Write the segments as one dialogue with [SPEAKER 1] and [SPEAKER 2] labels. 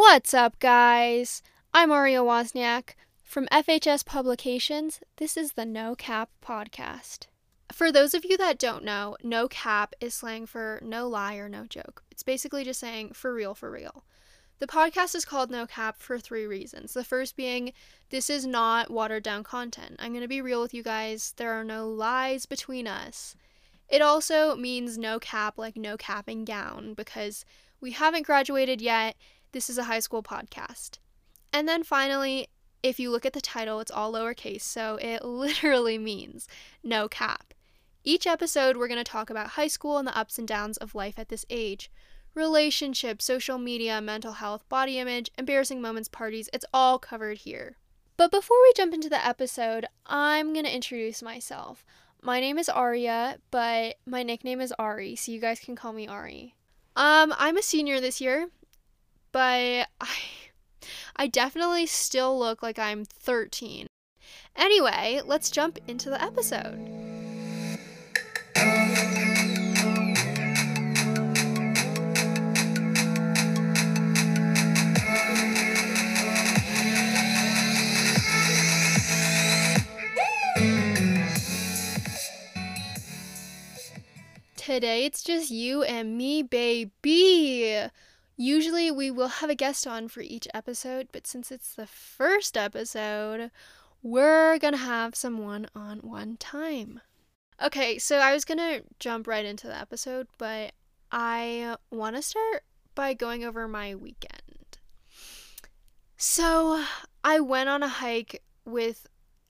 [SPEAKER 1] What's up, guys? I'm Aria Wozniak from FHS Publications. This is the No Cap Podcast. For those of you that don't know, no cap is slang for no lie or no joke. It's basically just saying for real, for real. The podcast is called No Cap for three reasons. The first being, this is not watered down content. I'm going to be real with you guys. There are no lies between us. It also means no cap, like no capping down, because we haven't graduated yet. This is a high school podcast. And then finally, if you look at the title, it's all lowercase, so it literally means no cap. Each episode, we're going to talk about high school and the ups and downs of life at this age relationships, social media, mental health, body image, embarrassing moments, parties. It's all covered here. But before we jump into the episode, I'm going to introduce myself. My name is Aria, but my nickname is Ari, so you guys can call me Ari. Um, I'm a senior this year, but I I definitely still look like I'm 13. Anyway, let's jump into the episode. Today it's just you and me, baby. Usually we will have a guest on for each episode, but since it's the first episode, we're gonna have someone on one time. Okay, so I was gonna jump right into the episode, but I want to start by going over my weekend. So I went on a hike with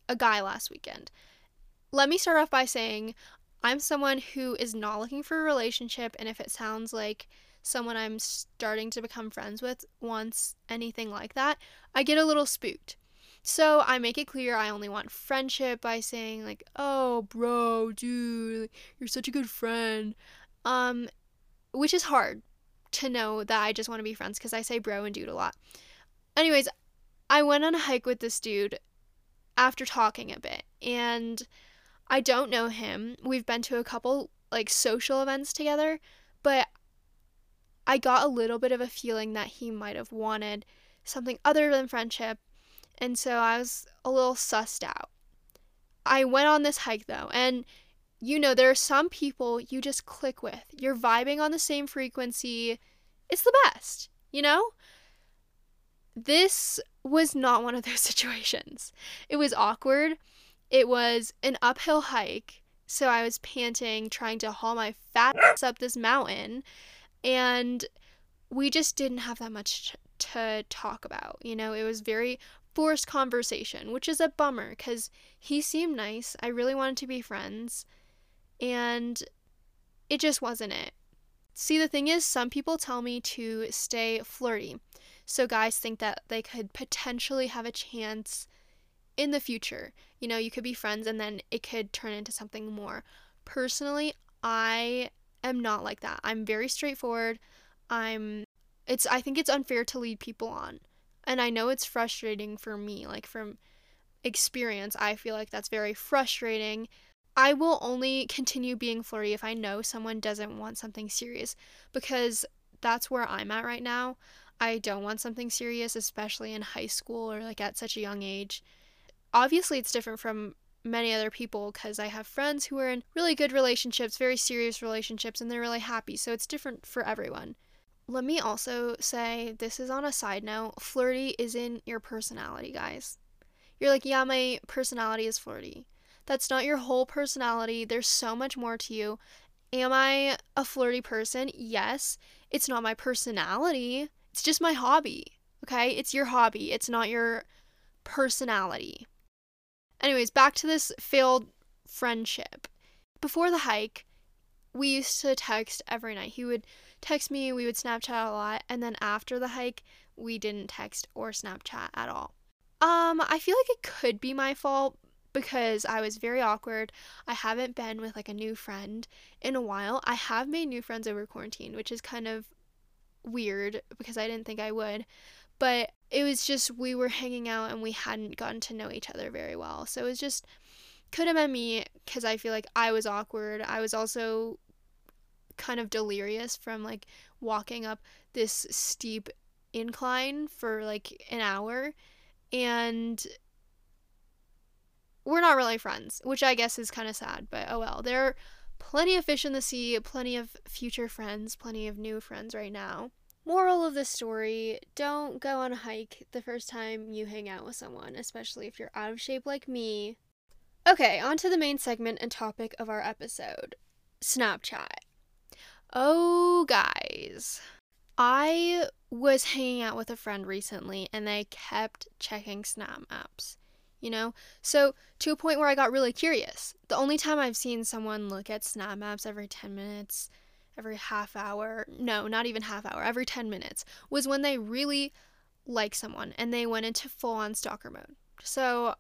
[SPEAKER 1] a guy last weekend. Let me start off by saying I'm someone who is not looking for a relationship, and if it sounds like someone I'm starting to become friends with wants anything like that, I get a little spooked. So I make it clear I only want friendship by saying like, "Oh, bro, dude, you're such a good friend." Um which is hard to know that I just want to be friends cuz I say bro and dude a lot. Anyways, I went on a hike with this dude after talking a bit and I don't know him. We've been to a couple like social events together, but I got a little bit of a feeling that he might have wanted something other than friendship, and so I was a little sussed out. I went on this hike though, and you know, there are some people you just click with. You're vibing on the same frequency. It's the best, you know? This was not one of those situations. It was awkward it was an uphill hike, so I was panting, trying to haul my fat ass up this mountain, and we just didn't have that much to talk about. You know, it was very forced conversation, which is a bummer because he seemed nice. I really wanted to be friends, and it just wasn't it. See, the thing is, some people tell me to stay flirty. So guys think that they could potentially have a chance in the future. You know, you could be friends and then it could turn into something more. Personally, I am not like that. I'm very straightforward. I'm it's I think it's unfair to lead people on. And I know it's frustrating for me, like from experience, I feel like that's very frustrating. I will only continue being flirty if I know someone doesn't want something serious because that's where I'm at right now. I don't want something serious, especially in high school or like at such a young age obviously it's different from many other people because I have friends who are in really good relationships, very serious relationships, and they're really happy. So it's different for everyone. Let me also say this is on a side note flirty is in your personality, guys. You're like, yeah, my personality is flirty. That's not your whole personality. There's so much more to you. Am I a flirty person? Yes. It's not my personality. It's just my hobby. Okay? It's your hobby. It's not your personality. Anyways, back to this failed friendship. Before the hike, we used to text every night. He would text me, we would Snapchat a lot, and then after the hike, we didn't text or Snapchat at all. Um, I feel like it could be my fault because I was very awkward. I haven't been with like a new friend in a while. I have made new friends over quarantine, which is kind of weird because I didn't think I would. But it was just we were hanging out and we hadn't gotten to know each other very well. So it was just could have been me because I feel like I was awkward. I was also kind of delirious from like walking up this steep incline for like an hour and we're not really friends, which I guess is kind of sad, but oh well. There are plenty of fish in the sea, plenty of future friends, plenty of new friends right now. Moral of the story don't go on a hike the first time you hang out with someone, especially if you're out of shape like me. Okay, on to the main segment and topic of our episode Snapchat. Oh, guys. I was hanging out with a friend recently and they kept checking Snap Maps you know? So, to a point where I got really curious. The only time I've seen someone look at Snap Maps every 10 minutes, every half hour, no, not even half hour, every 10 minutes, was when they really like someone and they went into full on stalker mode. So,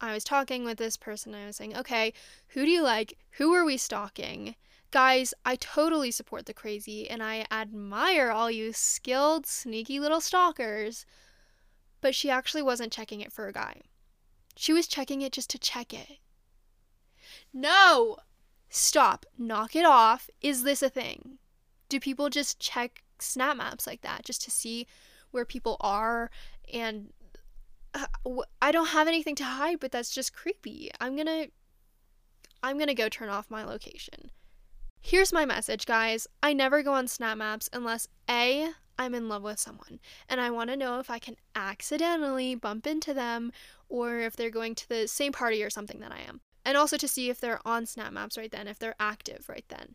[SPEAKER 1] I was talking with this person, I was saying, okay, who do you like? Who are we stalking? Guys, I totally support the crazy and I admire all you skilled, sneaky little stalkers. But she actually wasn't checking it for a guy. She was checking it just to check it. No! Stop. Knock it off. Is this a thing? Do people just check snap maps like that just to see where people are and uh, I don't have anything to hide, but that's just creepy. I'm going to I'm going to go turn off my location. Here's my message, guys. I never go on snap maps unless A I'm in love with someone and I want to know if I can accidentally bump into them or if they're going to the same party or something that I am. And also to see if they're on Snap Maps right then, if they're active right then.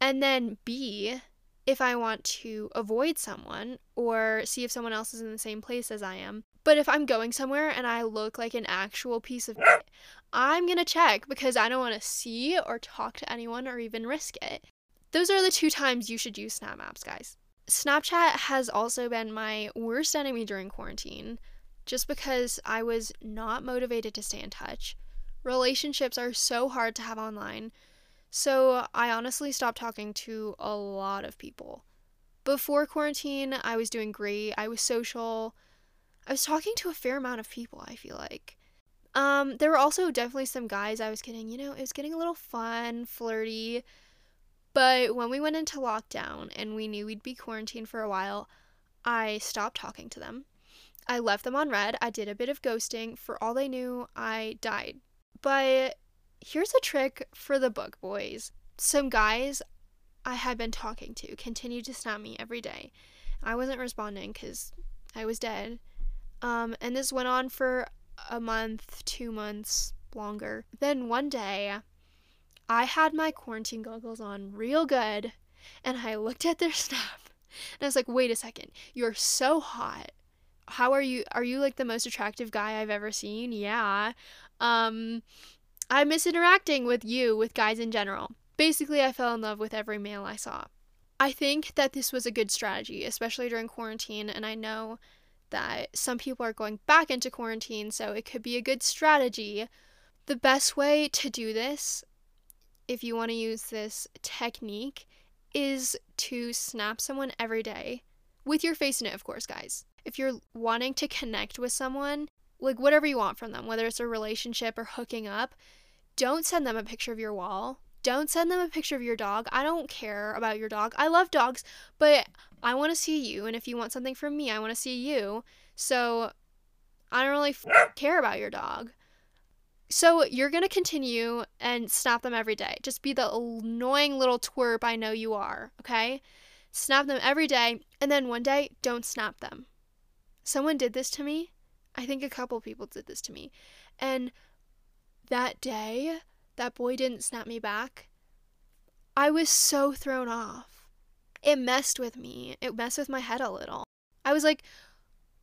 [SPEAKER 1] And then B, if I want to avoid someone or see if someone else is in the same place as I am. But if I'm going somewhere and I look like an actual piece of I'm going to check because I don't want to see or talk to anyone or even risk it. Those are the two times you should use Snap Maps, guys. Snapchat has also been my worst enemy during quarantine just because I was not motivated to stay in touch. Relationships are so hard to have online, so I honestly stopped talking to a lot of people. Before quarantine, I was doing great. I was social. I was talking to a fair amount of people, I feel like. Um, there were also definitely some guys I was getting, you know, it was getting a little fun, flirty. But when we went into lockdown and we knew we'd be quarantined for a while, I stopped talking to them. I left them on read. I did a bit of ghosting. For all they knew, I died. But here's a trick for the book boys. Some guys I had been talking to continued to snap me every day. I wasn't responding because I was dead. Um, and this went on for a month, two months, longer. Then one day, I had my quarantine goggles on real good, and I looked at their snap, and I was like, wait a second, you're so hot how are you are you like the most attractive guy I've ever seen? Yeah. Um I miss interacting with you, with guys in general. Basically, I fell in love with every male I saw. I think that this was a good strategy, especially during quarantine, and I know that some people are going back into quarantine, so it could be a good strategy. The best way to do this, if you want to use this technique, is to snap someone every day with your face in it, of course, guys if you're wanting to connect with someone, like whatever you want from them, whether it's a relationship or hooking up, don't send them a picture of your wall. Don't send them a picture of your dog. I don't care about your dog. I love dogs, but I want to see you. And if you want something from me, I want to see you. So I don't really f- care about your dog. So you're going to continue and snap them every day. Just be the annoying little twerp I know you are, okay? Snap them every day, and then one day, don't snap them. Someone did this to me. I think a couple people did this to me. And that day, that boy didn't snap me back. I was so thrown off. It messed with me. It messed with my head a little. I was like,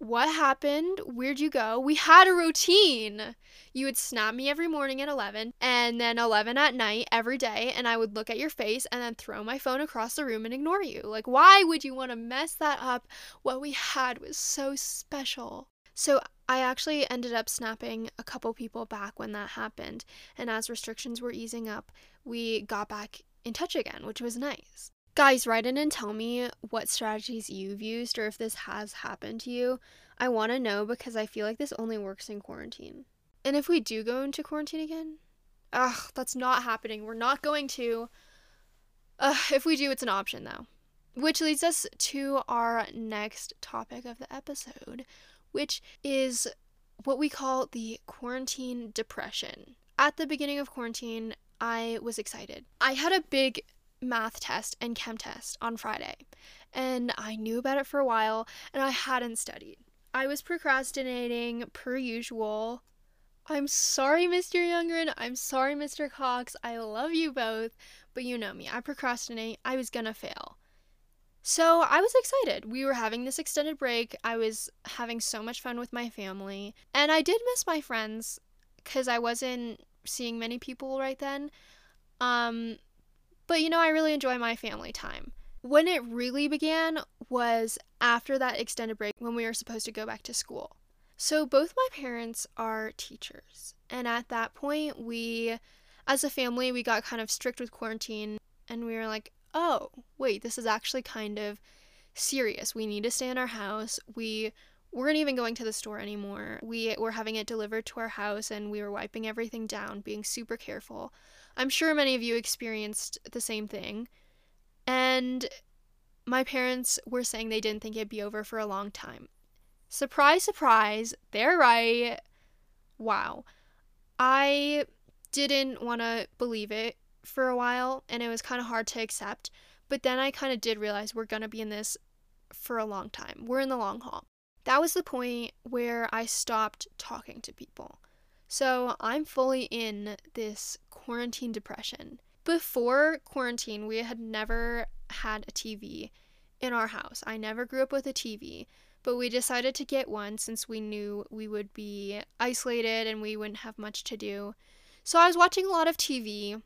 [SPEAKER 1] what happened? Where'd you go? We had a routine. You would snap me every morning at 11 and then 11 at night every day, and I would look at your face and then throw my phone across the room and ignore you. Like, why would you want to mess that up? What we had was so special. So, I actually ended up snapping a couple people back when that happened, and as restrictions were easing up, we got back in touch again, which was nice. Guys, write in and tell me what strategies you've used or if this has happened to you. I want to know because I feel like this only works in quarantine. And if we do go into quarantine again, ugh, that's not happening. We're not going to. Ugh, if we do, it's an option though. Which leads us to our next topic of the episode, which is what we call the quarantine depression. At the beginning of quarantine, I was excited. I had a big math test and chem test on Friday, and I knew about it for a while, and I hadn't studied. I was procrastinating per usual. I'm sorry, Mr. Youngren. I'm sorry, Mr. Cox. I love you both, but you know me. I procrastinate. I was gonna fail. So I was excited. We were having this extended break. I was having so much fun with my family. And I did miss my friends because I wasn't seeing many people right then. Um, but you know, I really enjoy my family time. When it really began was after that extended break when we were supposed to go back to school. So both my parents are teachers. And at that point, we, as a family, we got kind of strict with quarantine and we were like, oh, wait, this is actually kind of serious. We need to stay in our house. We weren't even going to the store anymore. We were having it delivered to our house and we were wiping everything down, being super careful. I'm sure many of you experienced the same thing. And my parents were saying they didn't think it'd be over for a long time. Surprise, surprise, they're right. Wow. I didn't want to believe it for a while and it was kind of hard to accept. But then I kind of did realize we're going to be in this for a long time. We're in the long haul. That was the point where I stopped talking to people. So I'm fully in this quarantine depression. Before quarantine, we had never had a TV in our house. I never grew up with a TV, but we decided to get one since we knew we would be isolated and we wouldn't have much to do. So I was watching a lot of TV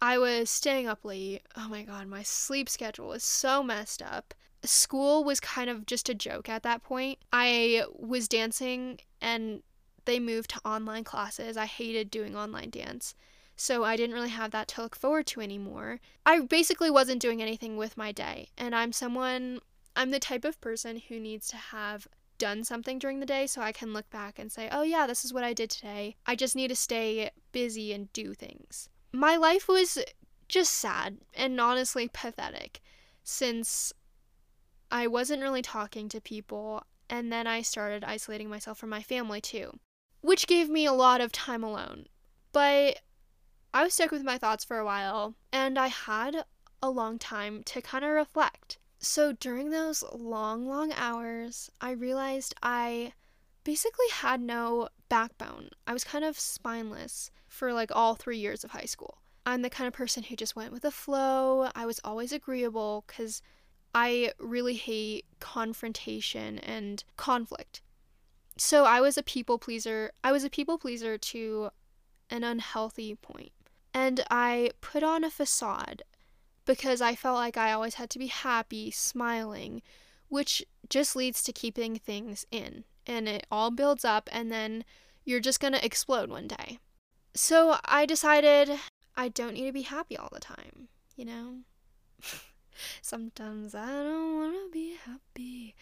[SPEAKER 1] I was staying up late. Oh my god, my sleep schedule was so messed up. School was kind of just a joke at that point. I was dancing and they moved to online classes. I hated doing online dance. So I didn't really have that to look forward to anymore. I basically wasn't doing anything with my day. And I'm someone, I'm the type of person who needs to have done something during the day so I can look back and say, oh yeah, this is what I did today. I just need to stay busy and do things my life was just sad and honestly pathetic since I wasn't really talking to people and then I started isolating myself from my family too, which gave me a lot of time alone. But I was stuck with my thoughts for a while and I had a long time to kind of reflect. So during those long, long hours, I realized I basically had no backbone. I was kind of spineless for like all three years of high school. I'm the kind of person who just went with the flow. I was always agreeable because I really hate confrontation and conflict. So I was a people pleaser. I was a people pleaser to an unhealthy point. And I put on a facade because I felt like I always had to be happy, smiling, which just leads to keeping things in and it all builds up and then you're just going to explode one day. So I decided I don't need to be happy all the time, you know? Sometimes I don't want to be happy.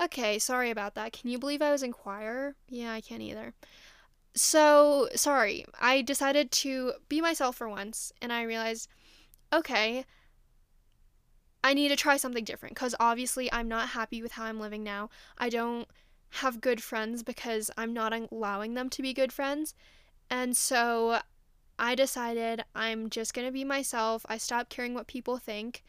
[SPEAKER 1] Okay, sorry about that. Can you believe I was in choir? Yeah, I can't either. So, sorry. I decided to be myself for once and I realized okay, I need to try something different because obviously I'm not happy with how I'm living now. I don't have good friends because I'm not allowing them to be good friends. And so I decided I'm just going to be myself. I stopped caring what people think.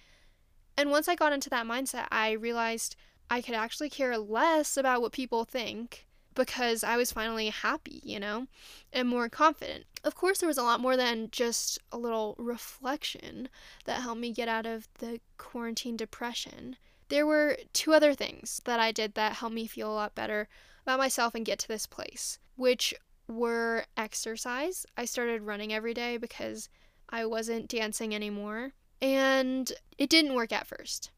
[SPEAKER 1] And once I got into that mindset, I realized I could actually care less about what people think because I was finally happy, you know, and more confident. Of course, there was a lot more than just a little reflection that helped me get out of the quarantine depression. There were two other things that I did that helped me feel a lot better about myself and get to this place, which were exercise. I started running every day because I wasn't dancing anymore, and it didn't work at first.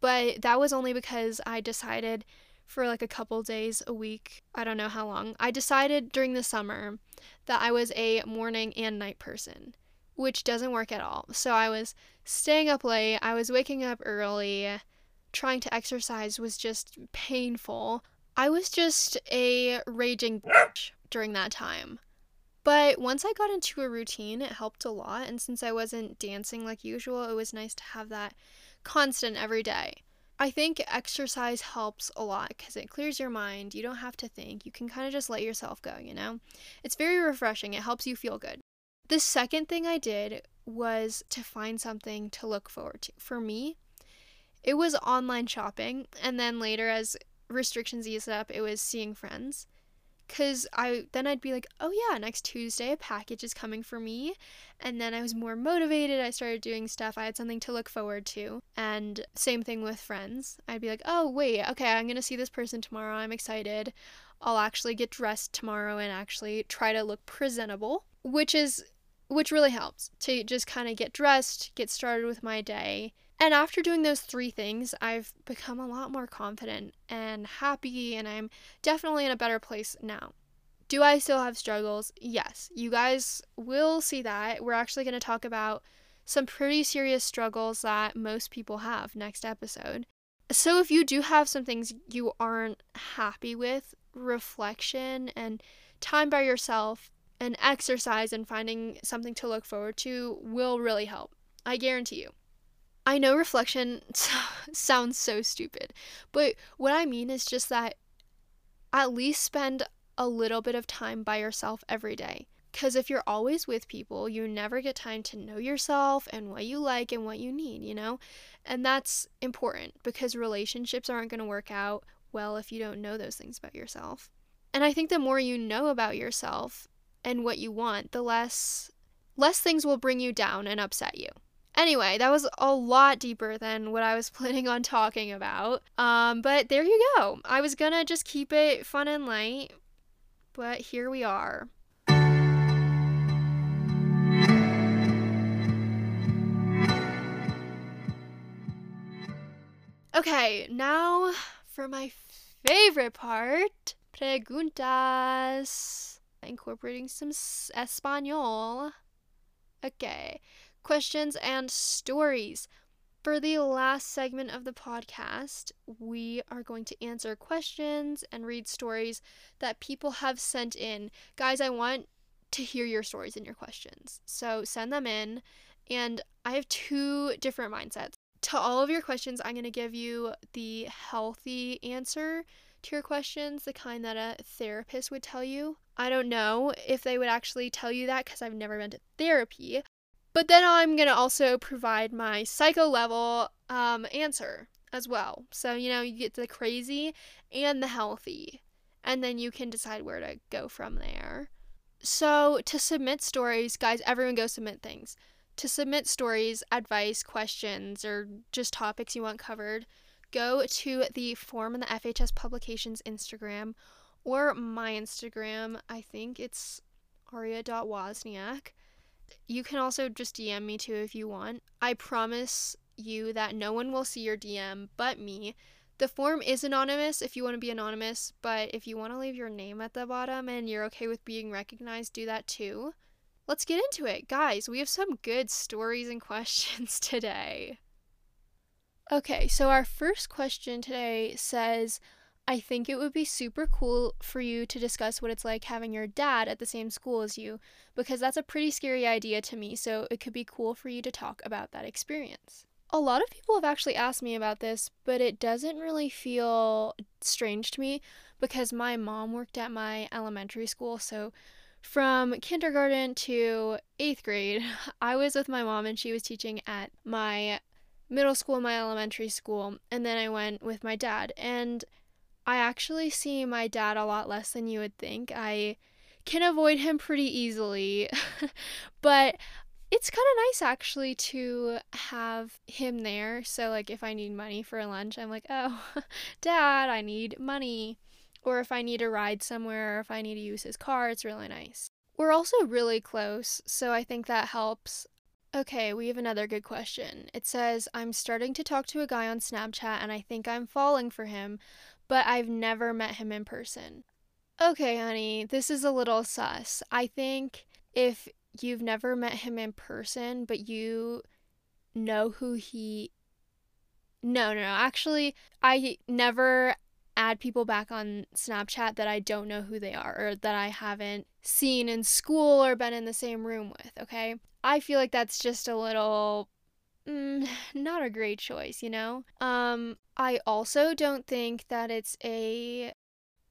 [SPEAKER 1] But that was only because I decided for like a couple days a week, I don't know how long, I decided during the summer that I was a morning and night person, which doesn't work at all. So I was staying up late, I was waking up early, trying to exercise was just painful. I was just a raging bitch during that time. But once I got into a routine, it helped a lot. And since I wasn't dancing like usual, it was nice to have that constant every day. I think exercise helps a lot because it clears your mind. You don't have to think. You can kind of just let yourself go, you know? It's very refreshing. It helps you feel good. The second thing I did was to find something to look forward to. For me, it was online shopping. And then later, as restrictions eased up, it was seeing friends because I then I'd be like, oh yeah, next Tuesday a package is coming for me, and then I was more motivated. I started doing stuff. I had something to look forward to, and same thing with friends. I'd be like, oh wait, okay, I'm gonna see this person tomorrow. I'm excited. I'll actually get dressed tomorrow and actually try to look presentable, which is which really helps to just kind of get dressed, get started with my day, and after doing those three things, I've become a lot more confident and happy, and I'm definitely in a better place now. Do I still have struggles? Yes. You guys will see that. We're actually going to talk about some pretty serious struggles that most people have next episode. So, if you do have some things you aren't happy with, reflection and time by yourself and exercise and finding something to look forward to will really help. I guarantee you. I know reflection sounds so stupid, but what I mean is just that at least spend a little bit of time by yourself every day. Because if you're always with people, you never get time to know yourself and what you like and what you need, you know? And that's important because relationships aren't going to work out well if you don't know those things about yourself. And I think the more you know about yourself and what you want, the less less things will bring you down and upset you. Anyway, that was a lot deeper than what I was planning on talking about. Um, but there you go. I was gonna just keep it fun and light, but here we are. Okay, now for my favorite part preguntas. Incorporating some Espanol. Okay questions, and stories. For the last segment of the podcast, we are going to answer questions and read stories that people have sent in. Guys, I want to hear your stories and your questions. So send them in. And I have two different mindsets. To all of your questions, I'm going to give you the healthy answer to your questions, the kind that a therapist would tell you. I don't know if they would actually tell you that because I've never been to therapy, but then I'm going to also provide my psycho level um, answer as well. So, you know, you get the crazy and the healthy, and then you can decide where to go from there. So, to submit stories, guys, everyone go submit things. To submit stories, advice, questions, or just topics you want covered, go to the form in the FHS Publications Instagram or my Instagram. I think it's aria.wozniak. You can also just DM me too if you want. I promise you that no one will see your DM but me. The form is anonymous if you want to be anonymous, but if you want to leave your name at the bottom and you're okay with being recognized, do that too. Let's get into it. Guys, we have some good stories and questions today. Okay, so our first question today says I think it would be super cool for you to discuss what it's like having your dad at the same school as you, because that's a pretty scary idea to me, so it could be cool for you to talk about that experience. A lot of people have actually asked me about this, but it doesn't really feel strange to me because my mom worked at my elementary school, so from kindergarten to eighth grade, I was with my mom and she was teaching at my middle school, my elementary school, and then I went with my dad. And I actually see my dad a lot less than you would think. I can avoid him pretty easily, but it's kind of nice actually to have him there. So, like, if I need money for lunch, I'm like, oh, dad, I need money. Or if I need a ride somewhere, or if I need to use his car, it's really nice. We're also really close, so I think that helps. Okay, we have another good question. It says, I'm starting to talk to a guy on Snapchat and I think I'm falling for him, but I've never met him in person. Okay, honey, this is a little sus. I think if you've never met him in person, but you know who he. No, no, no. Actually, I never add people back on Snapchat that I don't know who they are or that I haven't seen in school or been in the same room with, okay? I feel like that's just a little mm, not a great choice, you know? Um, I also don't think that it's a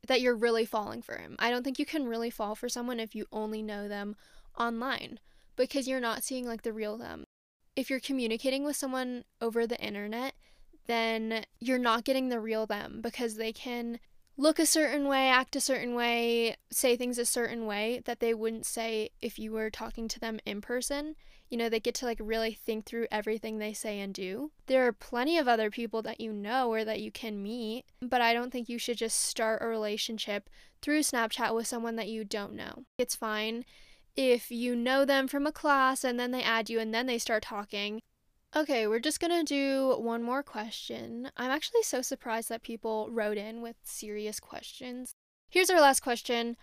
[SPEAKER 1] that you're really falling for him. I don't think you can really fall for someone if you only know them online because you're not seeing like the real them. If you're communicating with someone over the internet, then you're not getting the real them because they can look a certain way, act a certain way, say things a certain way that they wouldn't say if you were talking to them in person. You know, they get to like really think through everything they say and do. There are plenty of other people that you know or that you can meet, but I don't think you should just start a relationship through Snapchat with someone that you don't know. It's fine if you know them from a class and then they add you and then they start talking. Okay, we're just gonna do one more question. I'm actually so surprised that people wrote in with serious questions. Here's our last question.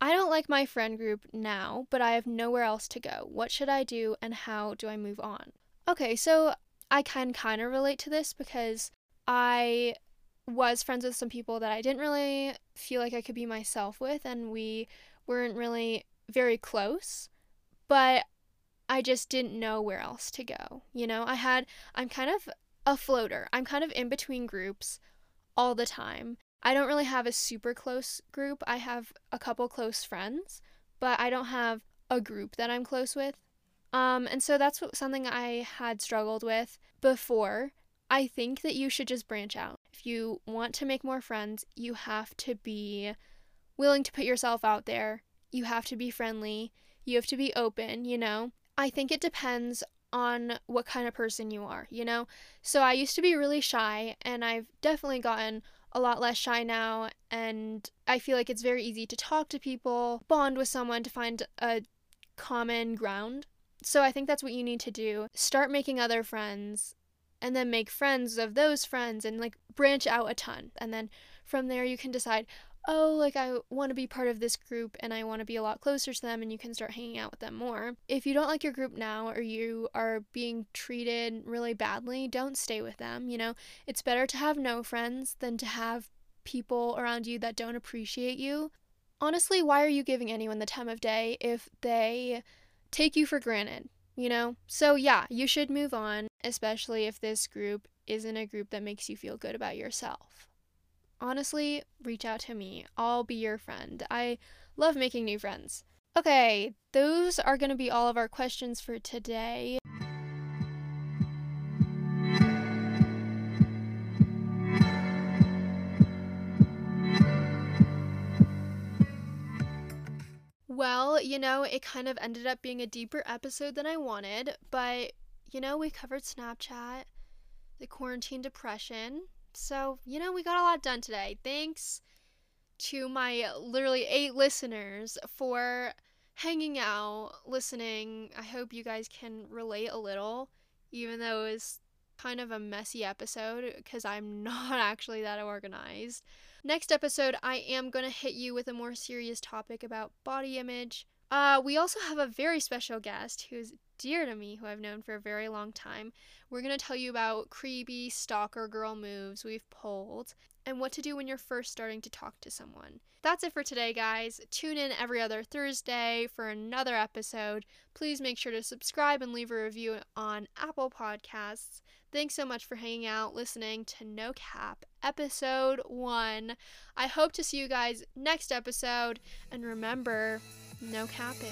[SPEAKER 1] I don't like my friend group now, but I have nowhere else to go. What should I do and how do I move on? Okay, so I can kind of relate to this because I was friends with some people that I didn't really feel like I could be myself with, and we weren't really very close. But I just didn't know where else to go. You know, I had, I'm kind of a floater. I'm kind of in between groups all the time. I don't really have a super close group. I have a couple close friends, but I don't have a group that I'm close with. Um, and so that's what, something I had struggled with before. I think that you should just branch out. If you want to make more friends, you have to be willing to put yourself out there. You have to be friendly. You have to be open, you know? I think it depends on what kind of person you are, you know? So I used to be really shy, and I've definitely gotten a lot less shy now, and I feel like it's very easy to talk to people, bond with someone to find a common ground. So I think that's what you need to do. Start making other friends and then make friends of those friends and like branch out a ton. And then from there you can decide, oh, like I want to be part of this group and I want to be a lot closer to them and you can start hanging out with them more. If you don't like your group now or you are being treated really badly, don't stay with them, you know? It's better to have no friends than to have people around you that don't appreciate you. Honestly, why are you giving anyone the time of day if they take you for granted, you know? So, yeah, you should move on, especially if this group isn't a group that makes you feel good about yourself honestly, reach out to me. I'll be your friend. I love making new friends. Okay, those are going to be all of our questions for today. Well, you know, it kind of ended up being a deeper episode than I wanted, but you know, we covered Snapchat, the quarantine depression, so, you know, we got a lot done today. Thanks to my literally eight listeners for hanging out, listening. I hope you guys can relate a little, even though it was kind of a messy episode because I'm not actually that organized. Next episode, I am going to hit you with a more serious topic about body image. Uh, we also have a very special guest who's dear to me, who I've known for a very long time. We're going to tell you about creepy stalker girl moves we've pulled and what to do when you're first starting to talk to someone. That's it for today, guys. Tune in every other Thursday for another episode. Please make sure to subscribe and leave a review on Apple Podcasts. Thanks so much for hanging out, listening to No Cap, episode one. I hope to see you guys next episode. And remember, no capping.